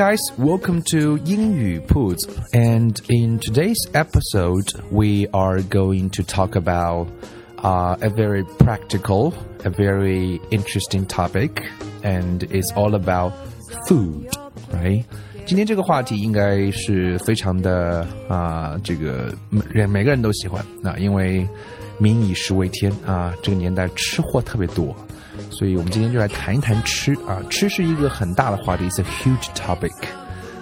guys, welcome to 英语铺子 and in today's episode we are going to talk about uh, a very practical, a very interesting topic and it's all about food, right? 今天这个话题应该是非常的啊、这个人每个人都喜欢啊，因为民以食为天啊，这个年代吃货特别多， 所以我们今天就来谈一谈吃啊，吃是一个很大的话题，it's a huge topic，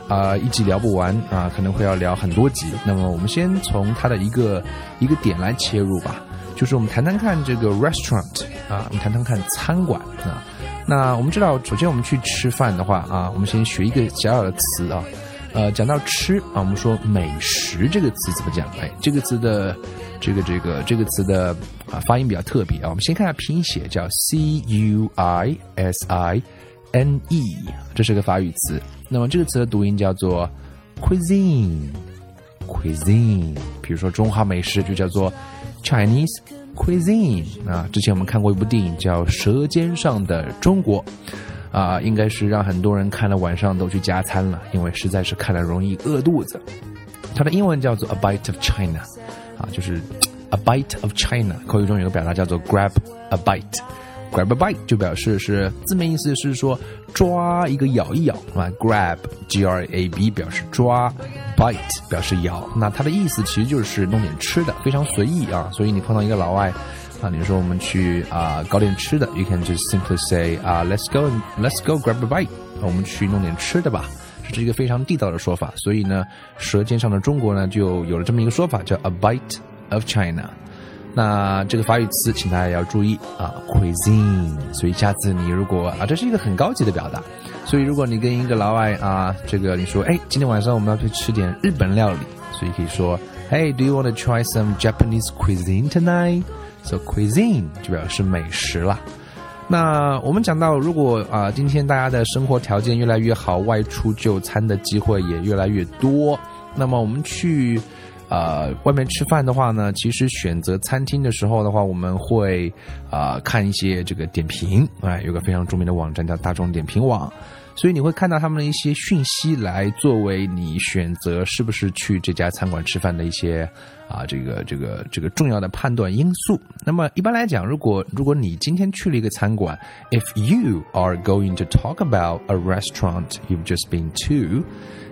啊、一集聊不完啊，可能会要聊很多集。那么我们先从它的一个一个点来切入吧，就是我们谈谈看这个 restaurant 啊，我们谈谈看餐馆啊。那我们知道，首先我们去吃饭的话啊，我们先学一个小小的词啊。呃，讲到吃啊，我们说美食这个词怎么讲？哎，这个词的这个这个这个词的啊发音比较特别啊。我们先看下拼写，叫 C U I S I N E，这是个法语词。那么这个词的读音叫做 cuisine。cuisine，比如说中华美食就叫做 Chinese cuisine 啊。之前我们看过一部电影叫《舌尖上的中国》，啊，应该是让很多人看了晚上都去加餐了，因为实在是看了容易饿肚子。它的英文叫做 A Bite of China，啊，就是 A Bite of China。口语中有个表达叫做 Grab a bite。Grab a bite 就表示是字面意思是说抓一个咬一咬啊，grab G R A B 表示抓，bite 表示咬，那它的意思其实就是弄点吃的，非常随意啊。所以你碰到一个老外啊，你说我们去啊搞点吃的，you can just simply say 啊 let's go let's go grab a bite，我们去弄点吃的吧。这是一个非常地道的说法，所以呢，舌尖上的中国呢就有了这么一个说法，叫 a bite of China。那这个法语词，请大家要注意啊，cuisine。所以下次你如果啊，这是一个很高级的表达。所以如果你跟一个老外啊，这个你说，哎，今天晚上我们要去吃点日本料理，所以可以说，Hey，do you want to try some Japanese cuisine tonight？So cuisine 就表示美食啦。那我们讲到，如果啊，今天大家的生活条件越来越好，外出就餐的机会也越来越多，那么我们去。呃，外面吃饭的话呢，其实选择餐厅的时候的话，我们会啊、看一些这个点评，哎，有个非常著名的网站叫大众点评网，所以你会看到他们的一些讯息，来作为你选择是不是去这家餐馆吃饭的一些啊这个这个这个重要的判断因素。那么一般来讲，如果如果你今天去了一个餐馆，if you are going to talk about a restaurant you've just been to。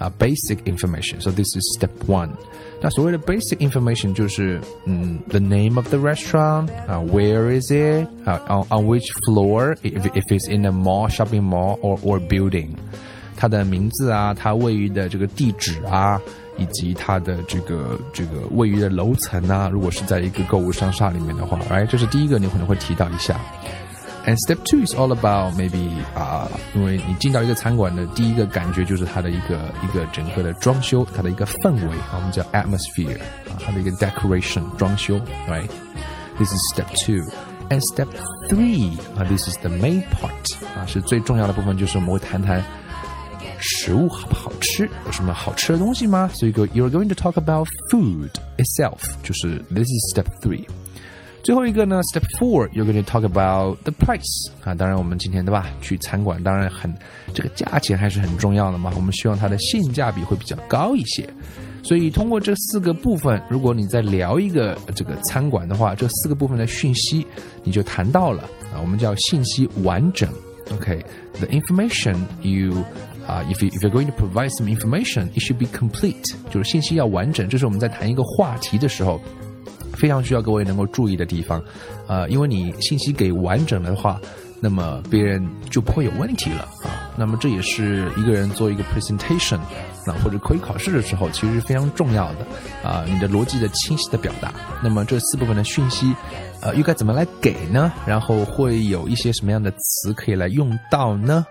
啊，basic information. So this is step one. 那所谓的 basic information 就是嗯，the name of the restaurant 啊，where is it 啊，on on which floor if if it's in a mall shopping mall or or building，它的名字啊，它位于的这个地址啊，以及它的这个这个位于的楼层啊，如果是在一个购物商厦里面的话，right，这是第一个，你可能会提到一下。 And step two is all about maybe 啊、因为你进到一个餐馆的第一个感觉就是它的一个一个整个的装修，它的一个氛围啊，我们叫 atmosphere 啊，它的一个 decoration 装修，right？This is step two. And step three 啊，this is the main part 啊，是最重要的部分，就是我们会谈谈食物好不好吃，有什么好吃的东西吗？所以个 you're going to talk about food itself，就是 this is step three。 最后一个呢，Step Four，you're going to talk about the price 啊，当然我们今天对吧，去餐馆当然很这个价钱还是很重要的嘛，我们希望它的性价比会比较高一些。所以通过这四个部分，如果你在聊一个这个餐馆的话，这四个部分的讯息你就谈到了，啊，我们叫信息完整。OK，the、information you 啊、i f you if you're going to provide some information, it should be complete，就是信息要完整。这是我们在谈一个话题的时候。非常需要各位能够注意的地方，呃，因为你信息给完整的话，那么别人就不会有问题了啊。那么这也是一个人做一个 presentation 啊，或者口语考试的时候，其实是非常重要的啊。你的逻辑的清晰的表达，那么这四部分的讯息，呃，又该怎么来给呢？然后会有一些什么样的词可以来用到呢？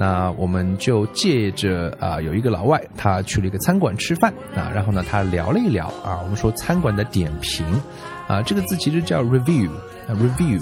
那我们就借着啊，有一个老外，他去了一个餐馆吃饭啊，然后呢，他聊了一聊啊，我们说餐馆的点评啊，这个字其实叫 review 啊，review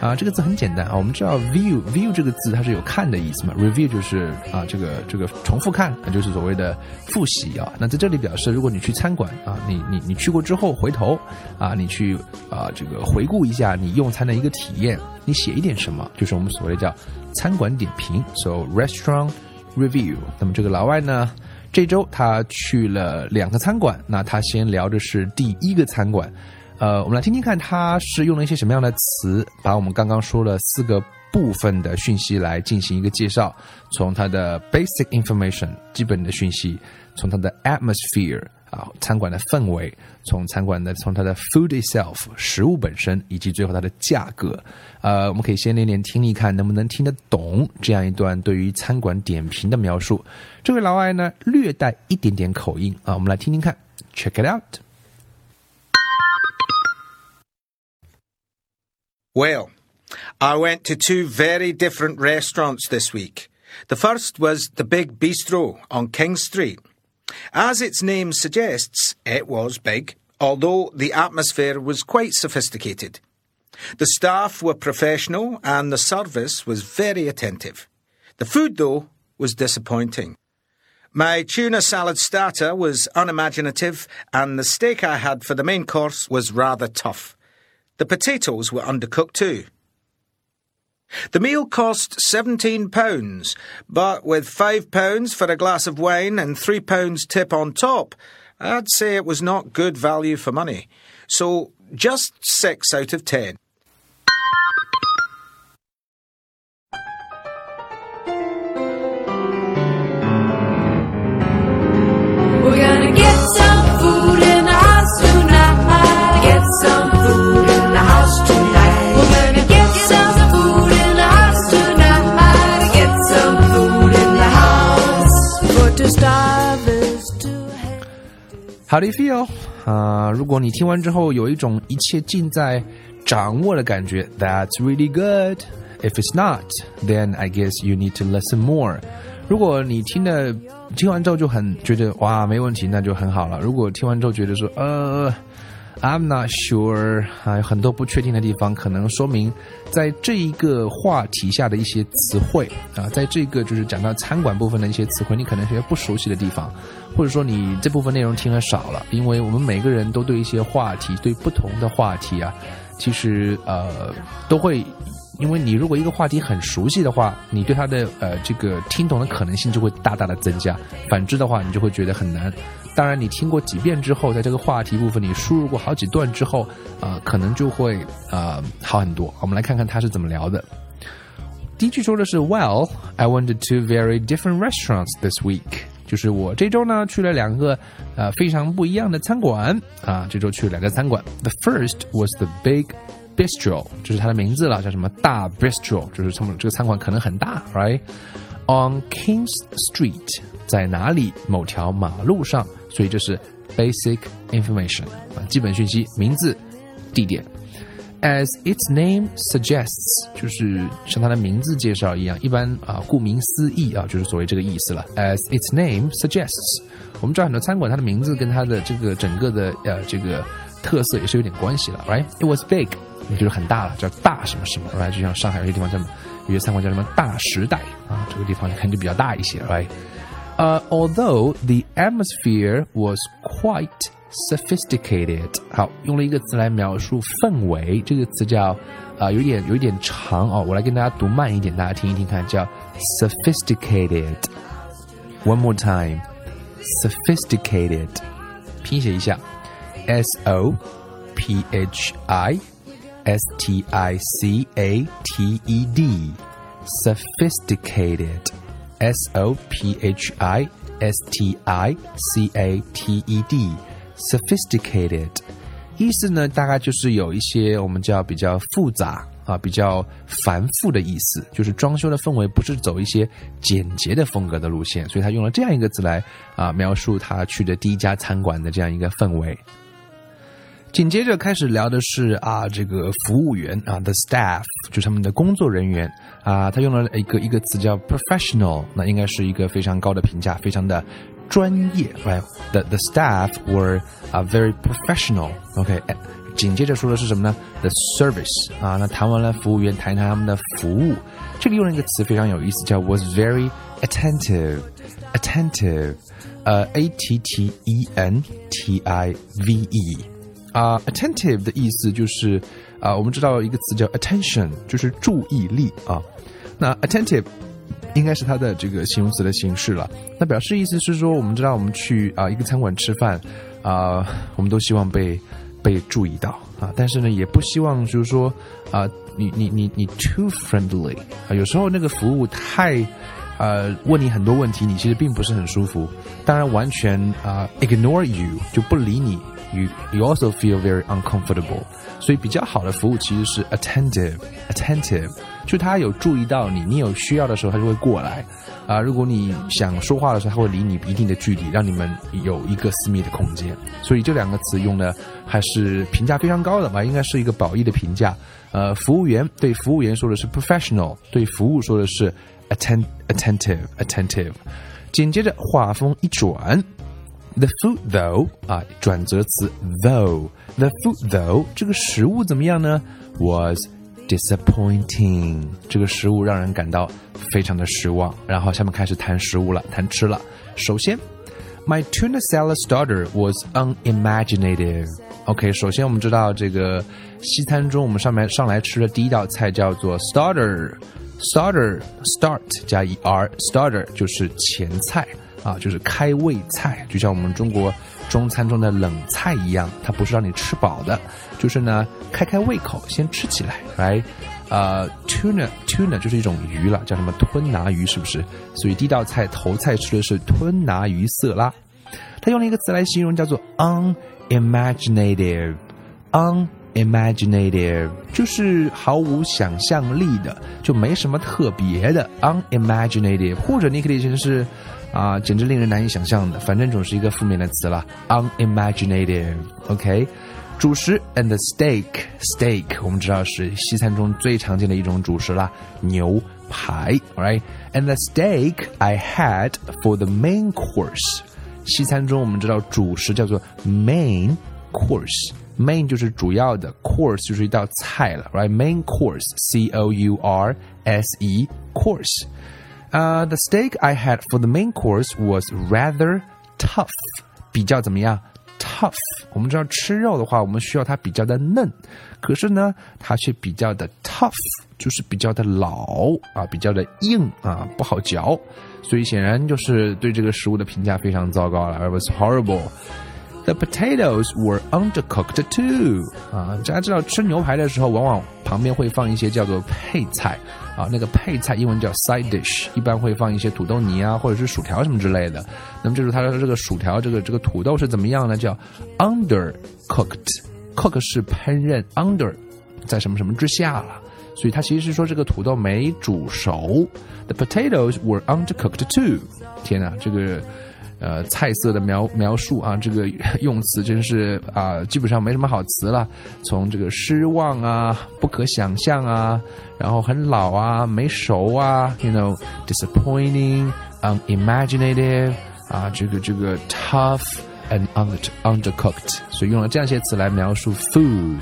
啊，这个字很简单啊，我们知道 view view 这个字它是有看的意思嘛，review 就是啊，这个这个重复看，就是所谓的复习啊。那在这里表示，如果你去餐馆啊，你你你去过之后回头啊，你去啊这个回顾一下你用餐的一个体验，你写一点什么，就是我们所谓叫。餐馆点评，so restaurant review。那么这个老外呢，这周他去了两个餐馆。那他先聊的是第一个餐馆，呃，我们来听听看他是用了一些什么样的词，把我们刚刚说了四个部分的讯息来进行一个介绍。从它的 basic information 基本的讯息，从它的 atmosphere。啊，餐馆的氛围，从餐馆的从它的 food itself 食物本身，以及最后它的价格，呃，我们可以先练练听力，看能不能听得懂这样一段对于餐馆点评的描述。这位老外呢，略带一点点口音啊，我们来听听看，check it out。 Well, I went to two very different restaurants this week. The first was the Big Bistro on King Street. as its name suggests, it was big, although the atmosphere was quite sophisticated. The staff were professional and the service was very attentive. The food, though, was disappointing. My tuna salad starter was unimaginative, and the steak I had for the main course was rather tough. The potatoes were undercooked too. The meal cost £17, but with £5 for a glass of wine and £3 tip on top, I'd say it was not good value for money. So, just 6 out of 10. How do you feel？啊、如果你听完之后有一种一切尽在掌握的感觉，That's really good. If it's not, then I guess you need to listen more. 如果你听的听完之后就很觉得哇没问题，那就很好了。如果听完之后觉得说呃。I'm not sure 啊，有很多不确定的地方，可能说明在这一个话题下的一些词汇啊，在这个就是讲到餐馆部分的一些词汇，你可能是些不熟悉的地方，或者说你这部分内容听得少了，因为我们每个人都对一些话题，对不同的话题啊，其实呃都会。因为你如果一个话题很熟悉的话，你对它的呃这个听懂的可能性就会大大的增加。反之的话，你就会觉得很难。当然，你听过几遍之后，在这个话题部分你输入过好几段之后，呃，可能就会呃好很多。我们来看看他是怎么聊的。第一句说的是，Well, I went to very different restaurants this week。就是我这周呢去了两个呃非常不一样的餐馆啊，这周去了两个餐馆。The first was the Big Bistro，就是它的名字了，叫什么大 Bistro，就是他们这个餐馆可能很大，right？On Kings Street，在哪里？某条马路上，所以这是 basic information 啊，基本讯息，名字、地点。As its name suggests，就是像它的名字介绍一样，一般啊，顾名思义啊，就是所谓这个意思了。As its name suggests，我们知道很多餐馆它的名字跟它的这个整个的呃这个特色也是有点关系了，right？It was big，也就是很大了，叫大什么什么，right？就像上海有些地方叫什么，有些餐馆叫什么大时代啊，这个地方肯定比较大一些，right？呃、uh,，although the atmosphere was quite sophisticated，好，用了一个词来描述氛围，这个词叫啊、呃，有点有一点长哦，我来跟大家读慢一点，大家听一听看，叫 sophisticated。One more time, sophisticated，拼写一下，S O P H I S T I C A T E D sophisticated S O P H I S T I C A T E D sophisticated 意思呢，大概就是有一些我们叫比较复杂啊，比较繁复的意思，就是装修的氛围不是走一些简洁的风格的路线，所以他用了这样一个字来啊描述他去的第一家餐馆的这样一个氛围。紧接着开始聊的是啊，这个服务员啊，the staff 就是他们的工作人员啊，他用了一个一个词叫 professional，那应该是一个非常高的评价，非常的专业，right？The the staff were 啊 very professional，OK？、紧接着说的是什么呢？The service 啊，那谈完了服务员，谈一谈他们的服务，这里用了一个词非常有意思，叫 was very attentive，attentive，呃，a t t e n t i v e。啊、a t t e n t i v e 的意思就是啊、我们知道一个词叫 attention，就是注意力啊。那 attentive 应该是它的这个形容词的形式了。那表示意思是说，我们知道我们去啊、一个餐馆吃饭啊、我们都希望被被注意到啊，但是呢，也不希望就是说啊、你你你你 too friendly 啊，有时候那个服务太。呃，问你很多问题，你其实并不是很舒服。当然，完全啊、ignore you 就不理你，you you also feel very uncomfortable。所以比较好的服务其实是 attentive，attentive，就他有注意到你，你有需要的时候他就会过来。啊、如果你想说话的时候，他会离你一定的距离，让你们有一个私密的空间。所以这两个词用的还是评价非常高的吧，应该是一个褒义的评价。呃，服务员对服务员说的是 professional，对服务说的是 atten attentive attentive。紧接着话锋一转，the food though 啊，转折词 though，the food though 这个食物怎么样呢？was disappointing，这个食物让人感到非常的失望。然后下面开始谈食物了，谈吃了。首先，my tuna salad starter was unimaginative。OK，首先我们知道这个西餐中，我们上面上来吃的第一道菜叫做 starter。 Starter start 加 er starter 就是前菜啊，就是开胃菜，就像我们中国中餐中的冷菜一样，它不是让你吃饱的，就是呢开开胃口，先吃起来，right？呃，tuna tuna 就是一种鱼了，叫什么吞拿鱼，是不是？所以第一道菜头菜吃的是吞拿鱼色拉，他用了一个词来形容，叫做 unimaginative，un。Imaginative 就是毫无想象力的，就没什么特别的 unimaginative，或者你可以说是啊、简直令人难以想象的，反正总是一个负面的词了，unimaginative。OK，主食 and the steak，steak 我们知道是西餐中最常见的一种主食啦，牛排，right？And the steak I had for the main course，西餐中我们知道主食叫做 main course。Main 就是主要的，course 就是一道菜了，right？Main course，C O U R S E course。呃、t h e steak I had for the main course was rather tough，比较怎么样？Tough。我们知道吃肉的话，我们需要它比较的嫩，可是呢，它却比较的 tough，就是比较的老啊，比较的硬啊，不好嚼。所以显然就是对这个食物的评价非常糟糕了，It was horrible。 The potatoes were undercooked too. 啊，大家知道吃牛排的时候，往往旁边会放一些叫做配菜啊，那个配菜英文叫 side dish，一般会放一些土豆泥啊，或者是薯条什么之类的。那么就是它的这个薯条，这个这个土豆是怎么样呢？叫 undercooked。cook 是烹饪，under 在什么什么之下了。所以它其实是说这个土豆没煮熟。The potatoes were undercooked too. 天哪，这个呃菜色的描描述啊，这个用词真是啊、基本上没什么好词了。从这个失望啊、不可想象啊，然后很老啊、没熟啊，you know disappointing、unimaginative 啊，这个这个 tough and under undercooked，所以用了这样一些词来描述 food。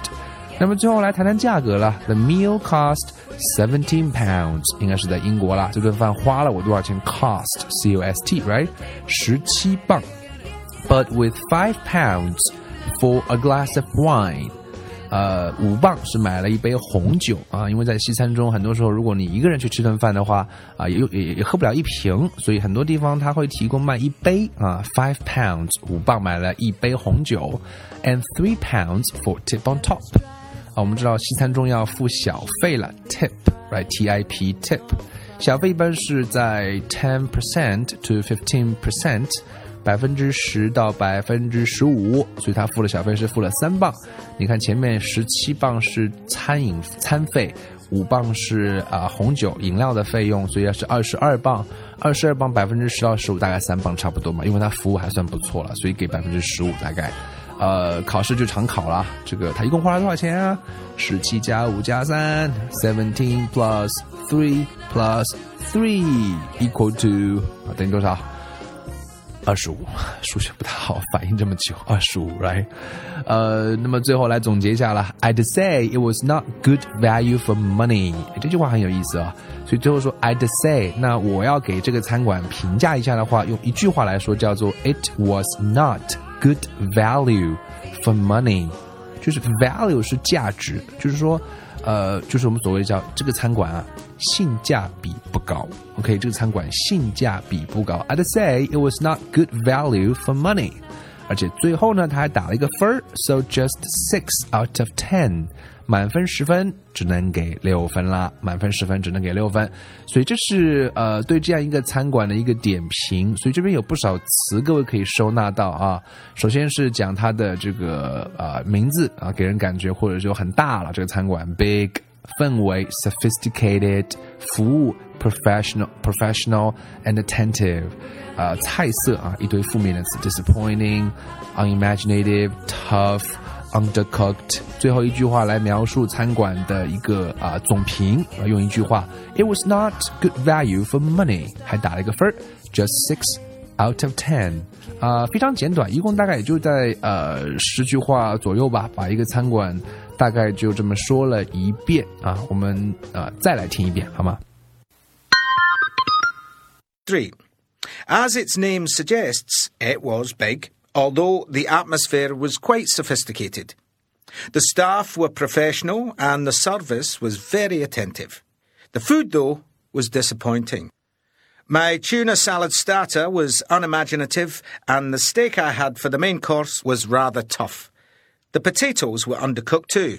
那么最后来谈谈价格了。The meal cost seventeen pounds，应该是在英国啦。这顿饭花了我多少钱？Cost C O S T，right？十七磅。But with five pounds for a glass of wine，呃，五磅是买了一杯红酒啊。因为在西餐中，很多时候如果你一个人去吃顿饭的话，啊，也也也喝不了一瓶，所以很多地方他会提供卖一杯啊。Five pounds，五磅买了一杯红酒，and three pounds for tip on top。 啊，我们知道西餐中要付小费了，tip，right？T I P tip，小费一般是在 ten percent to fifteen percent，百分之十到百分之十五，所以他付了小费是付了三磅。你看前面十七磅是餐饮餐费，五磅是啊、红酒饮料的费用，所以要是二十二磅。二十二磅百分之十到十五，大概三磅差不多嘛，因为他服务还算不错了，所以给百分之十五大概。呃，考试就常考了，这个他一共花了多少钱啊？十七加五加三，seventeen plus three plus three equal to 啊，等于多少？二十五，数学不太好，反应这么久，二十五，right？呃，那么最后来总结一下了，I'd say it was not good value for money，这句话很有意思啊、所以最后说 I'd say，那我要给这个餐馆评价一下的话，用一句话来说叫做 It was not good value for money，就是 value 是价值，就是说。呃，就是我们所谓叫这个餐馆啊，性价比不高。OK，这个餐馆性价比不高。I'd say it was not good value for money。而且最后呢，他还打了一个分儿，so just six out of ten， 满分十分只能给六分啦，满分十分只能给六分，所以这是呃对这样一个餐馆的一个点评，所以这边有不少词各位可以收纳到啊。首先是讲它的这个呃名字啊，给人感觉或者就很大了，这个餐馆 big。氛围 sophisticated，服务 professional professional and attentive，呃，菜色啊一堆负面的词 disappointing、unimaginative、tough、undercooked。最后一句话来描述餐馆的一个啊、总评啊，用一句话，It was not good value for money，还打了一个分儿，just six out of ten。啊、非常简短，一共大概也就在呃十句话左右吧，把一个餐馆大概就这么说了一遍啊。我们呃再来听一遍好吗？ 3. As its name suggests, it was big, although the atmosphere was quite sophisticated. The staff were professional and the service was very attentive. The food, though, was disappointing. My tuna salad starter was unimaginative, and the steak I had for the main course was rather tough. The potatoes were undercooked too.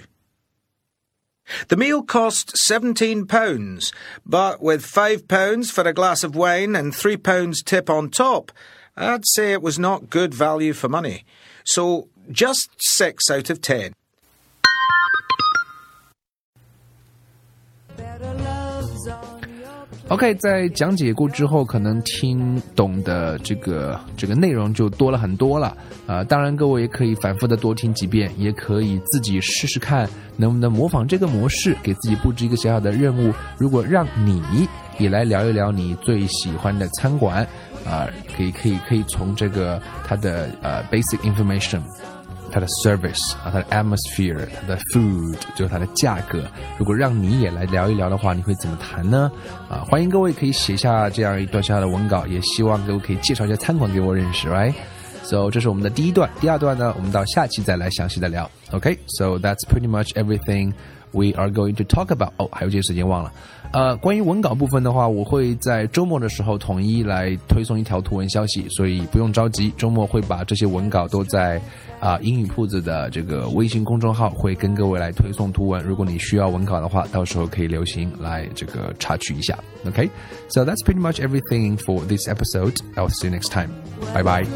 The meal cost £17, but with £5 for a glass of wine and £3 tip on top, I'd say it was not good value for money. So, just 6 out of 10. OK，在讲解过之后，可能听懂的这个这个内容就多了很多了。呃，当然各位也可以反复的多听几遍，也可以自己试试看能不能模仿这个模式，给自己布置一个小小的任务。如果让你也来聊一聊你最喜欢的餐馆，啊、可以可以可以从这个它的呃 basic information。它的 service 啊，它的 atmosphere，它的 food，就是它的价格。如果让你也来聊一聊的话，你会怎么谈呢？啊，欢迎各位可以写下这样一段小小的文稿，也希望各位可以介绍一下餐馆给我认识，right？So 这是我们的第一段，第二段呢，我们到下期再来详细的聊。OK，so、that's pretty much everything we are going to talk about。哦，还有件事情忘了，呃，关于文稿部分的话，我会在周末的时候统一来推送一条图文消息，所以不用着急，周末会把这些文稿都在啊、英语铺子的这个微信公众号会跟各位来推送图文。如果你需要文稿的话，到时候可以留心来这个插取一下。OK，so、that's pretty much everything for this episode. I'll see you next time. Bye bye.